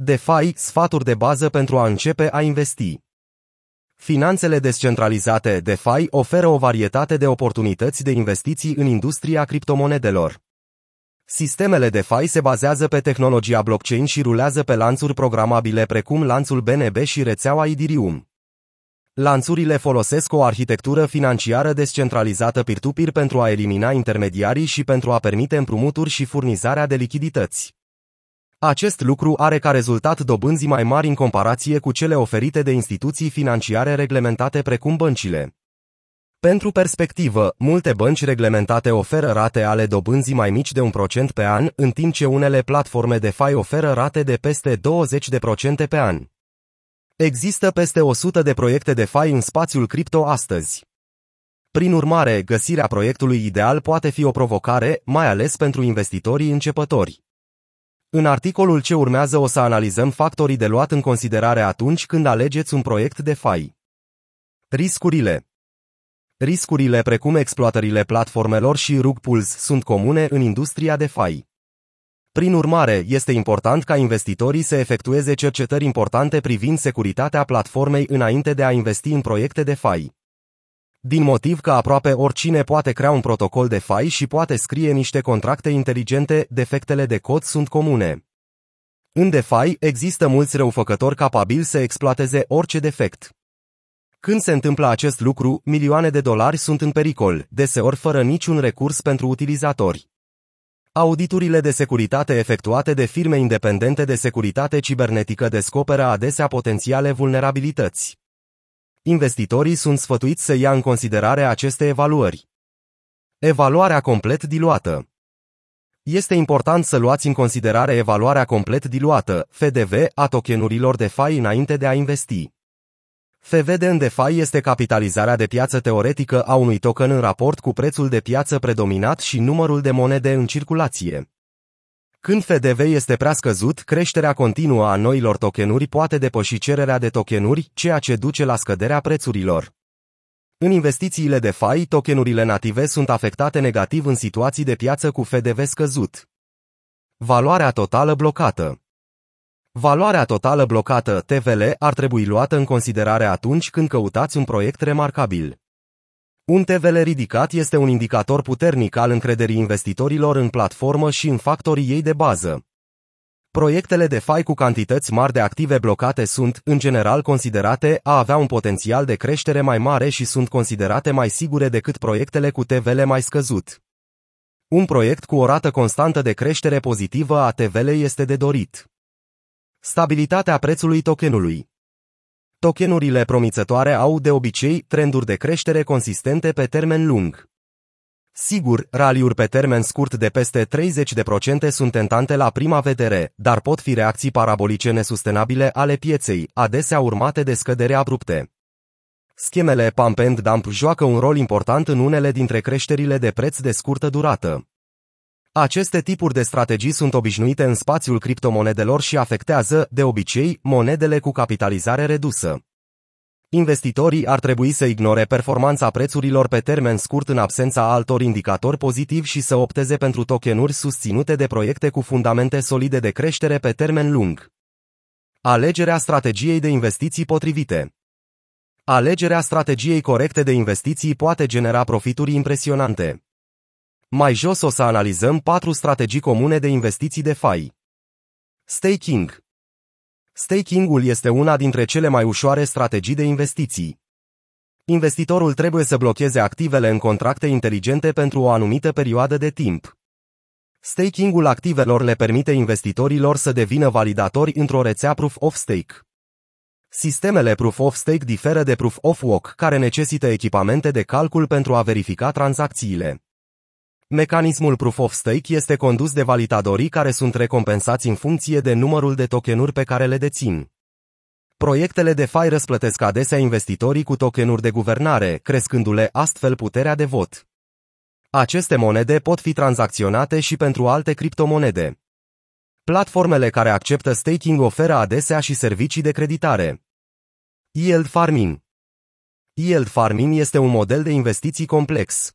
DeFi, sfaturi de bază pentru a începe a investi. Finanțele descentralizate DeFi oferă o varietate de oportunități de investiții în industria criptomonedelor. Sistemele DeFi se bazează pe tehnologia blockchain și rulează pe lanțuri programabile precum lanțul BNB și rețeaua Ethereum. Lanțurile folosesc o arhitectură financiară descentralizată peer-to-peer pentru a elimina intermediarii și pentru a permite împrumuturi și furnizarea de lichidități. Acest lucru are ca rezultat dobânzi mai mari în comparație cu cele oferite de instituții financiare reglementate precum băncile. Pentru perspectivă, multe bănci reglementate oferă rate ale dobânzii mai mici de un procent pe an, în timp ce unele platforme de fai oferă rate de peste 20% pe an. Există peste 100 de proiecte de fai în spațiul cripto astăzi. Prin urmare, găsirea proiectului ideal poate fi o provocare, mai ales pentru investitorii începători. În articolul ce urmează o să analizăm factorii de luat în considerare atunci când alegeți un proiect de fai. Riscurile Riscurile precum exploatările platformelor și rug pools sunt comune în industria de fai. Prin urmare, este important ca investitorii să efectueze cercetări importante privind securitatea platformei înainte de a investi în proiecte de fai. Din motiv că aproape oricine poate crea un protocol de fai și poate scrie niște contracte inteligente, defectele de cod sunt comune. În DeFi există mulți răufăcători capabili să exploateze orice defect. Când se întâmplă acest lucru, milioane de dolari sunt în pericol, deseori fără niciun recurs pentru utilizatori. Auditurile de securitate efectuate de firme independente de securitate cibernetică descoperă adesea potențiale vulnerabilități. Investitorii sunt sfătuiți să ia în considerare aceste evaluări. Evaluarea complet diluată Este important să luați în considerare evaluarea complet diluată, FDV, a tokenurilor de fai înainte de a investi. FVD în DeFi este capitalizarea de piață teoretică a unui token în raport cu prețul de piață predominat și numărul de monede în circulație. Când FDV este prea scăzut, creșterea continuă a noilor tokenuri poate depăși cererea de tokenuri, ceea ce duce la scăderea prețurilor. În investițiile de FI, tokenurile native sunt afectate negativ în situații de piață cu FDV scăzut. Valoarea totală blocată Valoarea totală blocată TVL ar trebui luată în considerare atunci când căutați un proiect remarcabil. Un TVL ridicat este un indicator puternic al încrederii investitorilor în platformă și în factorii ei de bază. Proiectele de fai cu cantități mari de active blocate sunt, în general, considerate a avea un potențial de creștere mai mare și sunt considerate mai sigure decât proiectele cu TVL mai scăzut. Un proiect cu o rată constantă de creștere pozitivă a TVL este de dorit. Stabilitatea prețului tokenului Tokenurile promițătoare au de obicei trenduri de creștere consistente pe termen lung. Sigur, raliuri pe termen scurt de peste 30% sunt tentante la prima vedere, dar pot fi reacții parabolice nesustenabile ale pieței, adesea urmate de scădere abrupte. Schemele pump and dump joacă un rol important în unele dintre creșterile de preț de scurtă durată. Aceste tipuri de strategii sunt obișnuite în spațiul criptomonedelor și afectează, de obicei, monedele cu capitalizare redusă. Investitorii ar trebui să ignore performanța prețurilor pe termen scurt în absența altor indicatori pozitivi și să opteze pentru tokenuri susținute de proiecte cu fundamente solide de creștere pe termen lung. Alegerea strategiei de investiții potrivite Alegerea strategiei corecte de investiții poate genera profituri impresionante. Mai jos o să analizăm patru strategii comune de investiții de fai. Staking Staking-ul este una dintre cele mai ușoare strategii de investiții. Investitorul trebuie să blocheze activele în contracte inteligente pentru o anumită perioadă de timp. Staking-ul activelor le permite investitorilor să devină validatori într-o rețea Proof of Stake. Sistemele Proof of Stake diferă de Proof of Work, care necesită echipamente de calcul pentru a verifica tranzacțiile. Mecanismul Proof of Stake este condus de validadorii care sunt recompensați în funcție de numărul de tokenuri pe care le dețin. Proiectele de fai răsplătesc adesea investitorii cu tokenuri de guvernare, crescându-le astfel puterea de vot. Aceste monede pot fi tranzacționate și pentru alte criptomonede. Platformele care acceptă staking oferă adesea și servicii de creditare. Yield Farming Yield Farming este un model de investiții complex.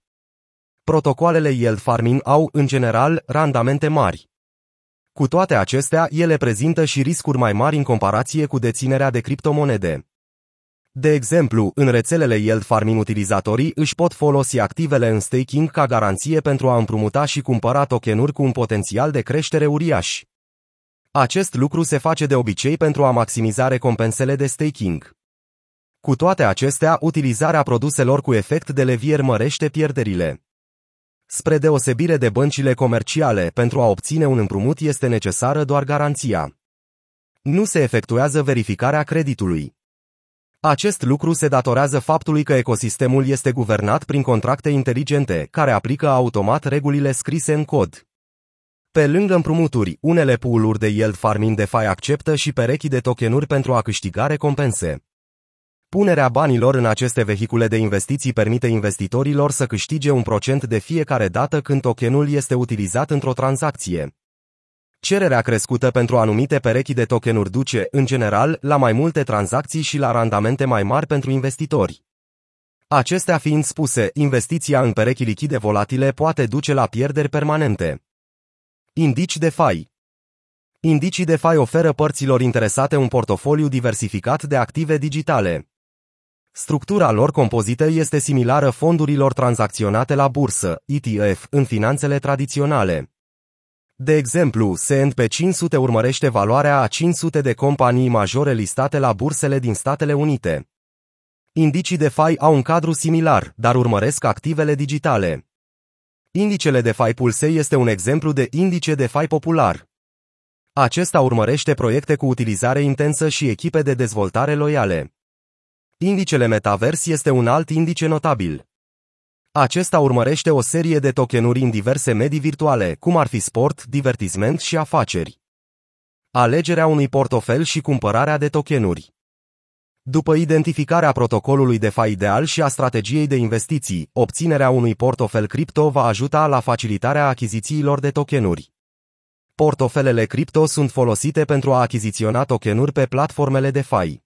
Protocoalele yield farming au, în general, randamente mari. Cu toate acestea, ele prezintă și riscuri mai mari în comparație cu deținerea de criptomonede. De exemplu, în rețelele yield farming utilizatorii își pot folosi activele în staking ca garanție pentru a împrumuta și cumpăra tokenuri cu un potențial de creștere uriaș. Acest lucru se face de obicei pentru a maximiza recompensele de staking. Cu toate acestea, utilizarea produselor cu efect de levier mărește pierderile. Spre deosebire de băncile comerciale, pentru a obține un împrumut este necesară doar garanția. Nu se efectuează verificarea creditului. Acest lucru se datorează faptului că ecosistemul este guvernat prin contracte inteligente, care aplică automat regulile scrise în cod. Pe lângă împrumuturi, unele pool-uri de yield farming DeFi acceptă și perechi de tokenuri pentru a câștiga recompense. Punerea banilor în aceste vehicule de investiții permite investitorilor să câștige un procent de fiecare dată când tokenul este utilizat într-o tranzacție. Cererea crescută pentru anumite perechi de tokenuri duce, în general, la mai multe tranzacții și la randamente mai mari pentru investitori. Acestea fiind spuse, investiția în perechi lichide volatile poate duce la pierderi permanente. Indici de fai Indicii de fai oferă părților interesate un portofoliu diversificat de active digitale. Structura lor compozită este similară fondurilor tranzacționate la bursă, ETF, în finanțele tradiționale. De exemplu, S&P 500 urmărește valoarea a 500 de companii majore listate la bursele din Statele Unite. Indicii de FI au un cadru similar, dar urmăresc activele digitale. Indicele de FI Pulse este un exemplu de indice de FI popular. Acesta urmărește proiecte cu utilizare intensă și echipe de dezvoltare loiale. Indicele Metavers este un alt indice notabil. Acesta urmărește o serie de tokenuri în diverse medii virtuale, cum ar fi sport, divertisment și afaceri. Alegerea unui portofel și cumpărarea de tokenuri. După identificarea protocolului de fa ideal și a strategiei de investiții, obținerea unui portofel cripto va ajuta la facilitarea achizițiilor de tokenuri. Portofelele cripto sunt folosite pentru a achiziționa tokenuri pe platformele de fai.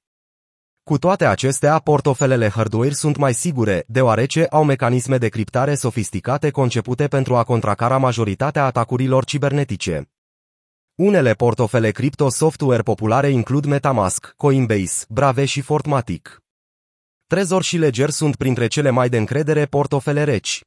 Cu toate acestea, portofelele hardware sunt mai sigure, deoarece au mecanisme de criptare sofisticate concepute pentru a contracara majoritatea atacurilor cibernetice. Unele portofele cripto software populare includ Metamask, Coinbase, Brave și Fortmatic. Trezor și Ledger sunt printre cele mai de încredere portofele reci.